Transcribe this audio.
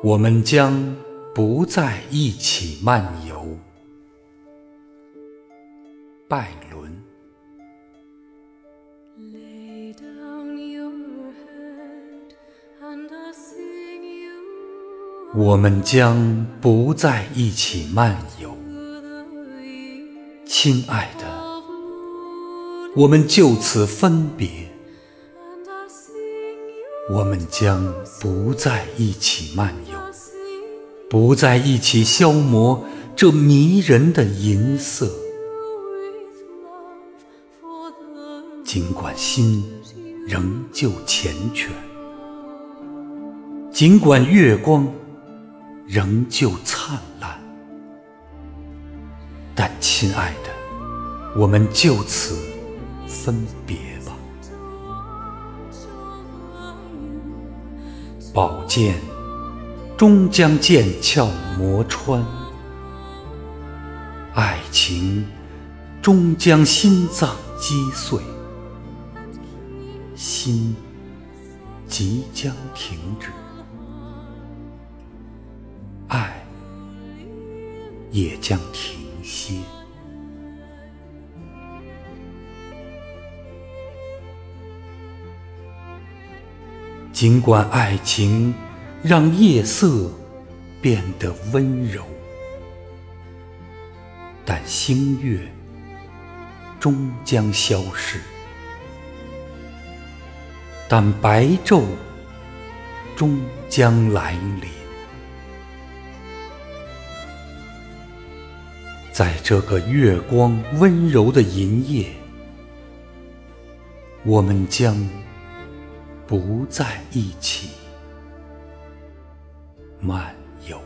我们将不再一起漫游。拜伦。我们将不再一起漫游。亲爱的我们就此分别。我们将不再一起漫游，不再一起消磨这迷人的银色。尽管心仍旧缱绻，尽管月光仍旧灿烂，但亲爱的，我们就此分别宝剑终将剑鞘磨穿，爱情终将心脏击碎，心即将停止，爱也将停歇。尽管爱情让夜色变得温柔，但星月终将消逝，但白昼终将来临。在这个月光温柔的银夜，我们将不在一起漫游。